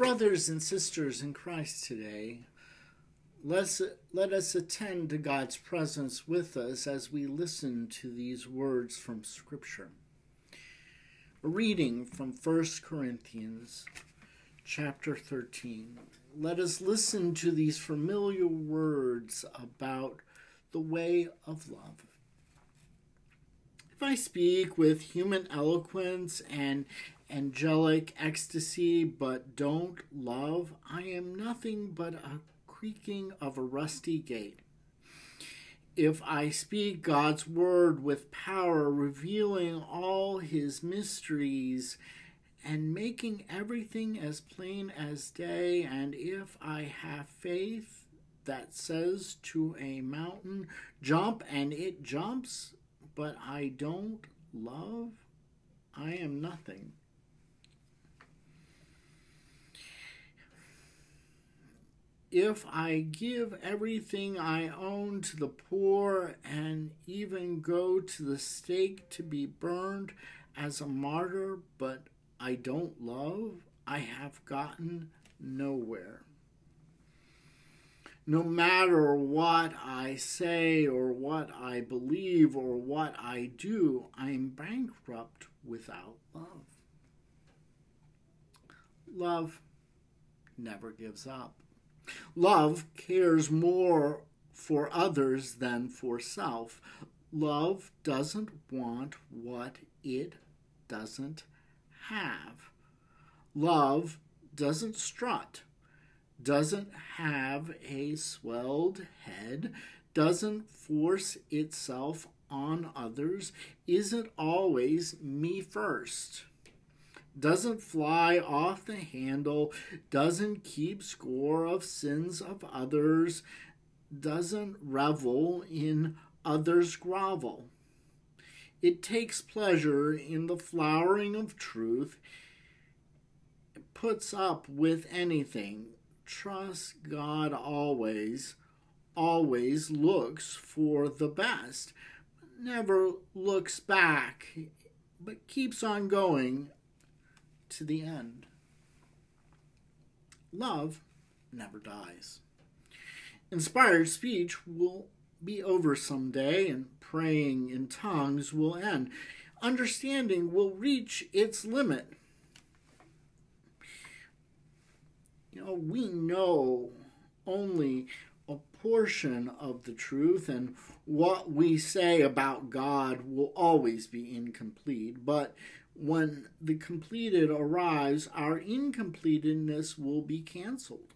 Brothers and sisters in Christ today, let's, let us attend to God's presence with us as we listen to these words from Scripture. A reading from 1 Corinthians chapter 13. Let us listen to these familiar words about the way of love. If I speak with human eloquence and angelic ecstasy but don't love, I am nothing but a creaking of a rusty gate. If I speak God's word with power, revealing all his mysteries and making everything as plain as day, and if I have faith that says to a mountain, jump, and it jumps, but I don't love, I am nothing. If I give everything I own to the poor and even go to the stake to be burned as a martyr, but I don't love, I have gotten nowhere. No matter what I say or what I believe or what I do, I am bankrupt without love. Love never gives up. Love cares more for others than for self. Love doesn't want what it doesn't have. Love doesn't strut, doesn't have a swelled head, doesn't force itself on others, isn't always me first doesn't fly off the handle, doesn't keep score of sins of others, doesn't revel in others' grovel. It takes pleasure in the flowering of truth, puts up with anything, trusts God always, always looks for the best, never looks back, but keeps on going to the end. Love never dies. Inspired speech will be over someday, and praying in tongues will end. Understanding will reach its limit. You know, we know only a portion of the truth, and what we say about God will always be incomplete. But when the completed arrives, our incompletedness will be canceled.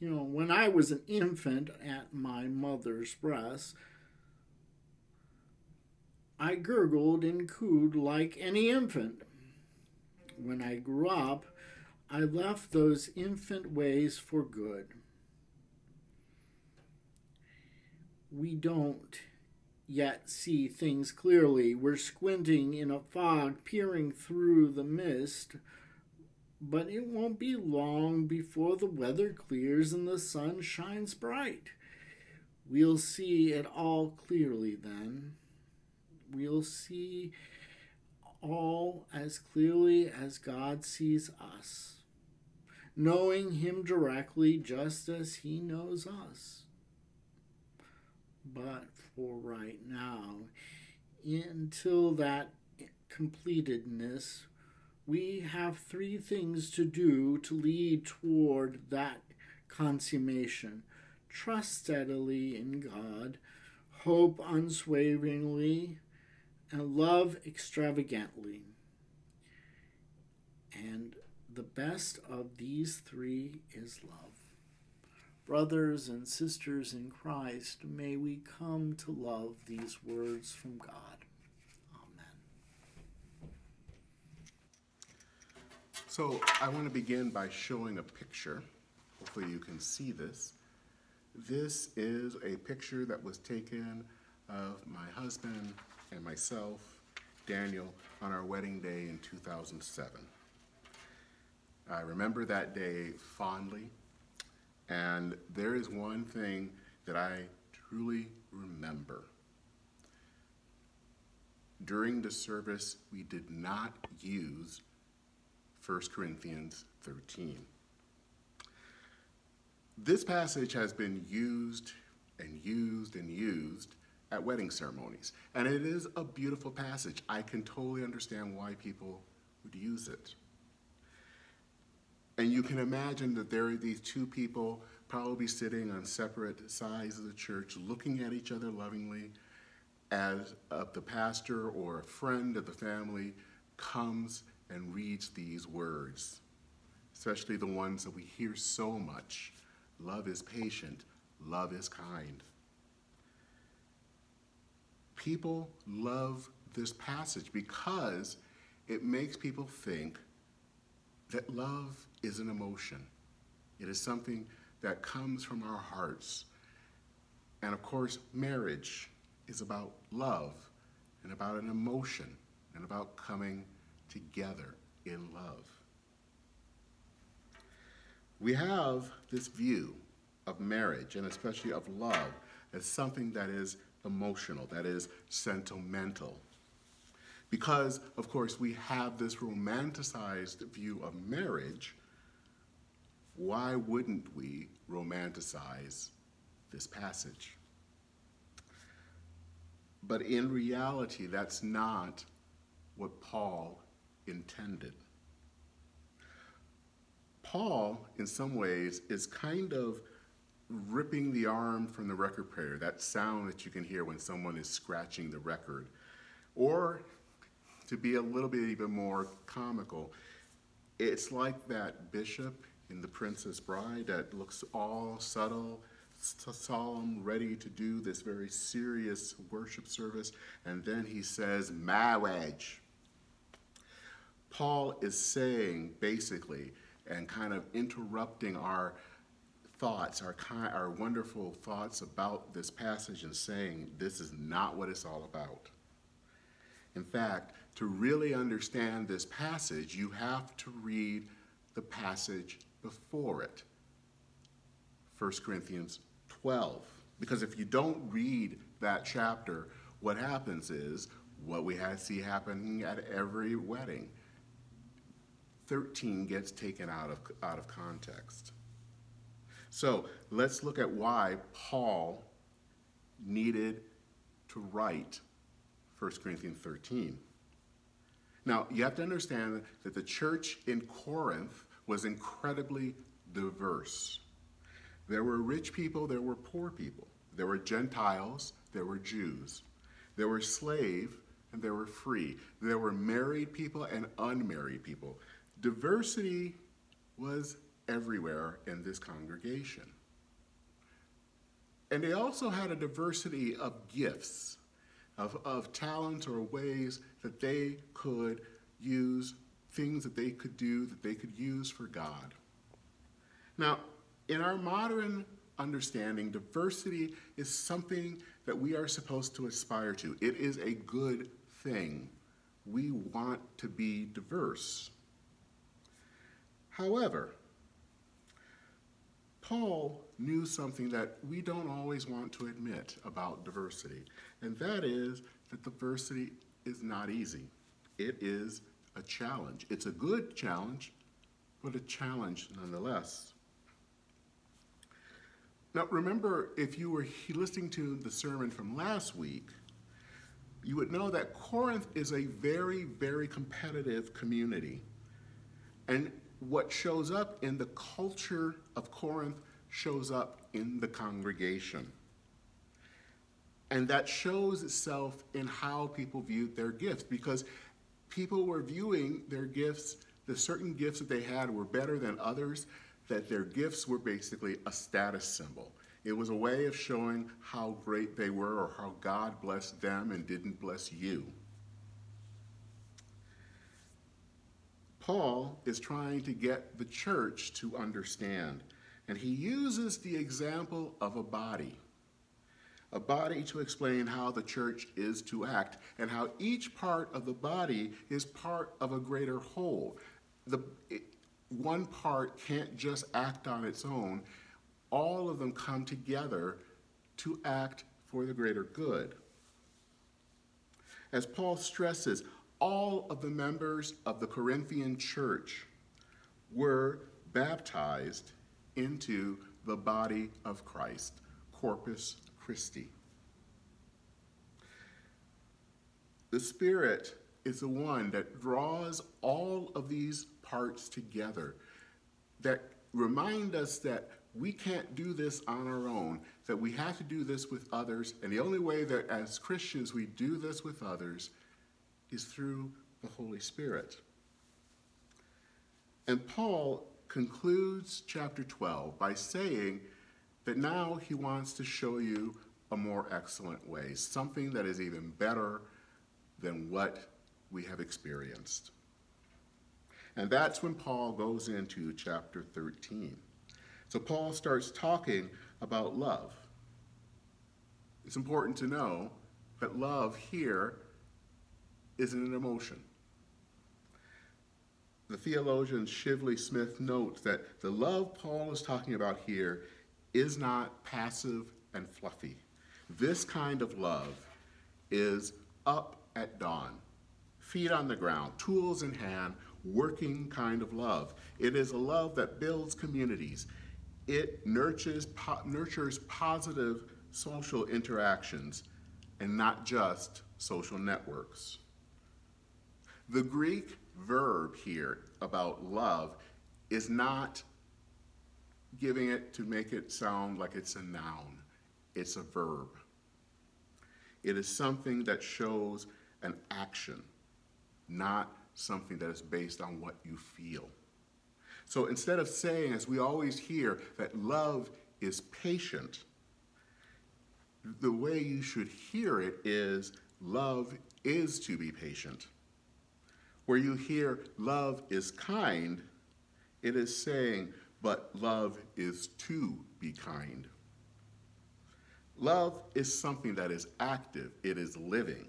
You know, when I was an infant at my mother's breast, I gurgled and cooed like any infant. When I grew up, I left those infant ways for good. We don't yet see things clearly. We're squinting in a fog, peering through the mist. But it won't be long before the weather clears and the sun shines bright. We'll see it all clearly then. We'll see all as clearly as God sees us, knowing Him directly just as He knows us. But for right now. Until that completedness, we have three things to do to lead toward that consummation trust steadily in God, hope unswaveringly, and love extravagantly. And the best of these three is love. Brothers and sisters in Christ, may we come to love these words from God. Amen. So, I want to begin by showing a picture. Hopefully, you can see this. This is a picture that was taken of my husband and myself, Daniel, on our wedding day in 2007. I remember that day fondly and there is one thing that I truly remember. During the service, we did not use 1 Corinthians 13. This passage has been used and used and used at wedding ceremonies, and it is a beautiful passage. I can totally understand why people would use it. And you can imagine that there are these two people probably sitting on separate sides of the church, looking at each other lovingly, as uh, the pastor or a friend of the family comes and reads these words, especially the ones that we hear so much. Love is patient, love is kind. People love this passage because it makes people think that love is an emotion. It is something that comes from our hearts. And of course, marriage is about love and about an emotion and about coming together in love. We have this view of marriage and especially of love as something that is emotional, that is sentimental. Because, of course, we have this romanticized view of marriage, why wouldn't we romanticize this passage? But in reality, that's not what Paul intended. Paul, in some ways, is kind of ripping the arm from the record player, that sound that you can hear when someone is scratching the record. Or, to be a little bit even more comical, it's like that bishop in The Princess Bride that looks all subtle, solemn, ready to do this very serious worship service, and then he says, marriage. Paul is saying, basically, and kind of interrupting our thoughts, our, kind, our wonderful thoughts about this passage, and saying, this is not what it's all about. In fact, to really understand this passage, you have to read the passage before it 1 Corinthians 12. Because if you don't read that chapter, what happens is what we see happening at every wedding 13 gets taken out of, out of context. So let's look at why Paul needed to write 1 Corinthians 13. Now, you have to understand that the church in Corinth was incredibly diverse. There were rich people, there were poor people. There were Gentiles, there were Jews. There were slave, and there were free. There were married people and unmarried people. Diversity was everywhere in this congregation. And they also had a diversity of gifts, of, of talents or ways that they could use things that they could do that they could use for God. Now, in our modern understanding, diversity is something that we are supposed to aspire to. It is a good thing. We want to be diverse. However, Paul knew something that we don't always want to admit about diversity, and that is that diversity is not easy. It is a challenge. It's a good challenge, but a challenge nonetheless. Now, remember, if you were listening to the sermon from last week, you would know that Corinth is a very, very competitive community. And what shows up in the culture of Corinth shows up in the congregation. And that shows itself in how people viewed their gifts because people were viewing their gifts, the certain gifts that they had were better than others, that their gifts were basically a status symbol. It was a way of showing how great they were or how God blessed them and didn't bless you. Paul is trying to get the church to understand, and he uses the example of a body a body to explain how the church is to act and how each part of the body is part of a greater whole. The, it, one part can't just act on its own, all of them come together to act for the greater good. As Paul stresses, all of the members of the Corinthian church were baptized into the body of Christ, Corpus Christi. The Spirit is the one that draws all of these parts together, that remind us that we can't do this on our own, that we have to do this with others, and the only way that as Christians we do this with others is through the Holy Spirit. And Paul concludes chapter 12 by saying that now he wants to show you a more excellent way, something that is even better than what we have experienced. And that's when Paul goes into chapter 13. So Paul starts talking about love. It's important to know that love here isn't an emotion. The theologian Shively Smith notes that the love Paul is talking about here is not passive and fluffy. This kind of love is up at dawn, feet on the ground, tools in hand, working kind of love. It is a love that builds communities. It nurtures, po- nurtures positive social interactions and not just social networks. The Greek verb here about love is not giving it to make it sound like it's a noun, it's a verb. It is something that shows an action, not something that is based on what you feel. So instead of saying, as we always hear, that love is patient, the way you should hear it is love is to be patient. Where you hear love is kind, it is saying, but love is to be kind. Love is something that is active, it is living.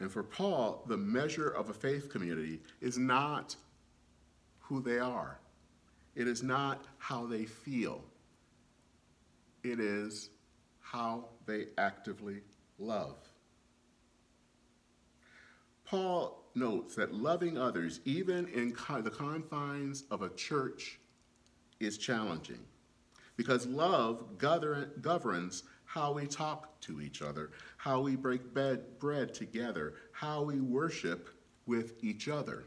And for Paul, the measure of a faith community is not who they are, it is not how they feel, it is how they actively love. Paul notes that loving others, even in the confines of a church, is challenging because love governs how we talk to each other, how we break bed, bread together, how we worship with each other.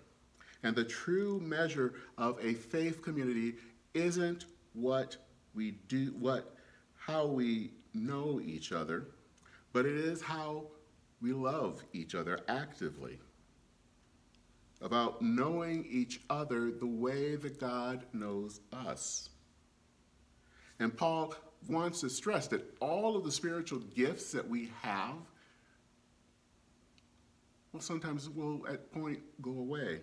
And the true measure of a faith community isn't what we do, what, how we know each other, but it is how we love each other actively. About knowing each other the way that God knows us. And Paul wants to stress that all of the spiritual gifts that we have, well, sometimes will at point go away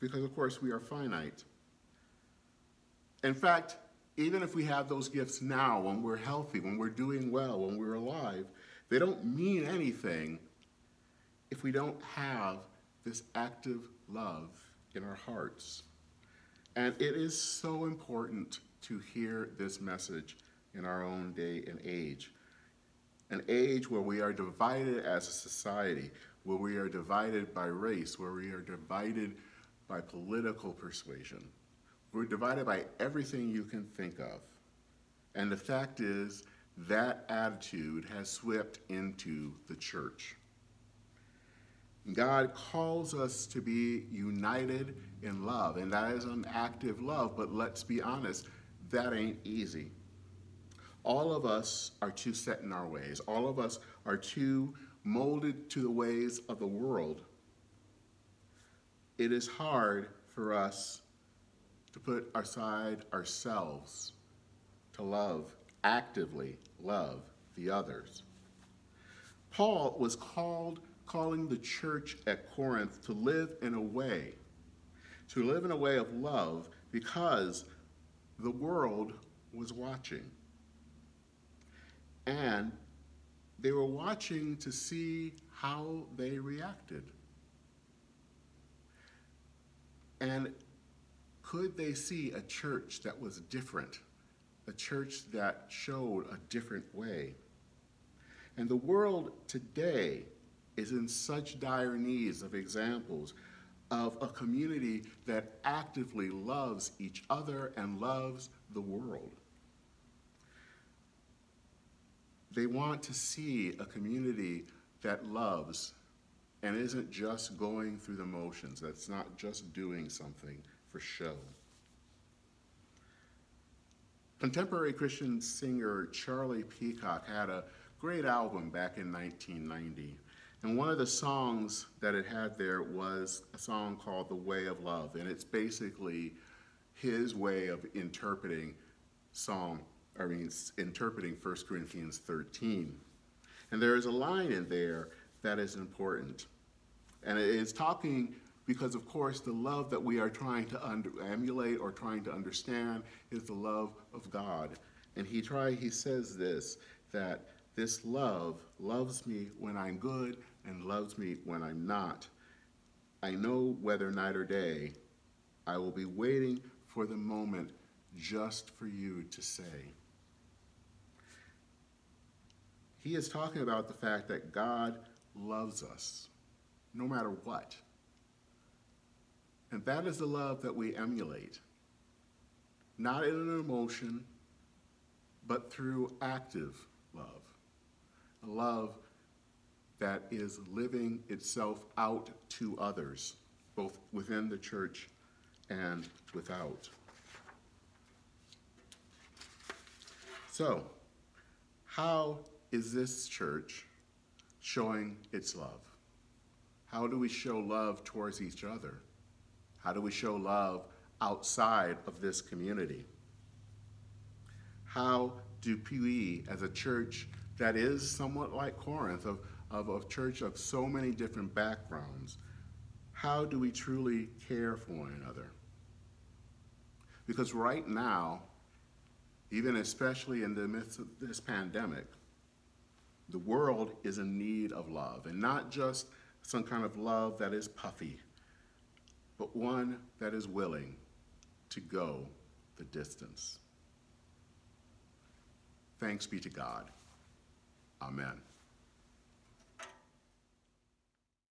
because, of course, we are finite. In fact, even if we have those gifts now, when we're healthy, when we're doing well, when we're alive, they don't mean anything if we don't have this active love in our hearts. And it is so important to hear this message in our own day and age. An age where we are divided as a society, where we are divided by race, where we are divided by political persuasion. We're divided by everything you can think of. And the fact is, that attitude has swept into the church. God calls us to be united in love, and that is an active love, but let's be honest, that ain't easy. All of us are too set in our ways. All of us are too molded to the ways of the world. It is hard for us to put aside ourselves to love, actively love the others. Paul was called, calling the church at Corinth to live in a way, to live in a way of love because the world was watching. And they were watching to see how they reacted. And could they see a church that was different, a church that showed a different way? And the world today is in such dire needs of examples of a community that actively loves each other and loves the world. They want to see a community that loves and isn't just going through the motions, that's not just doing something for show. Contemporary Christian singer Charlie Peacock had a great album back in 1990. And one of the songs that it had there was a song called The Way of Love. And it's basically his way of interpreting Psalm, I mean, interpreting 1 Corinthians 13. And there is a line in there that is important. And it is talking because, of course, the love that we are trying to under, emulate or trying to understand is the love of God. And he try he says this that this love loves me when I'm good and loves me when I'm not. I know whether night or day, I will be waiting for the moment just for you to say. He is talking about the fact that God loves us no matter what. And that is the love that we emulate, not in an emotion, but through active love. A love that is living itself out to others, both within the church and without. So, how is this church showing its love? How do we show love towards each other? How do we show love outside of this community? How do we, as a church that is somewhat like Corinth, of, of a church of so many different backgrounds, how do we truly care for one another? Because right now, even especially in the midst of this pandemic, the world is in need of love, and not just some kind of love that is puffy, but one that is willing to go the distance. Thanks be to God. Amen.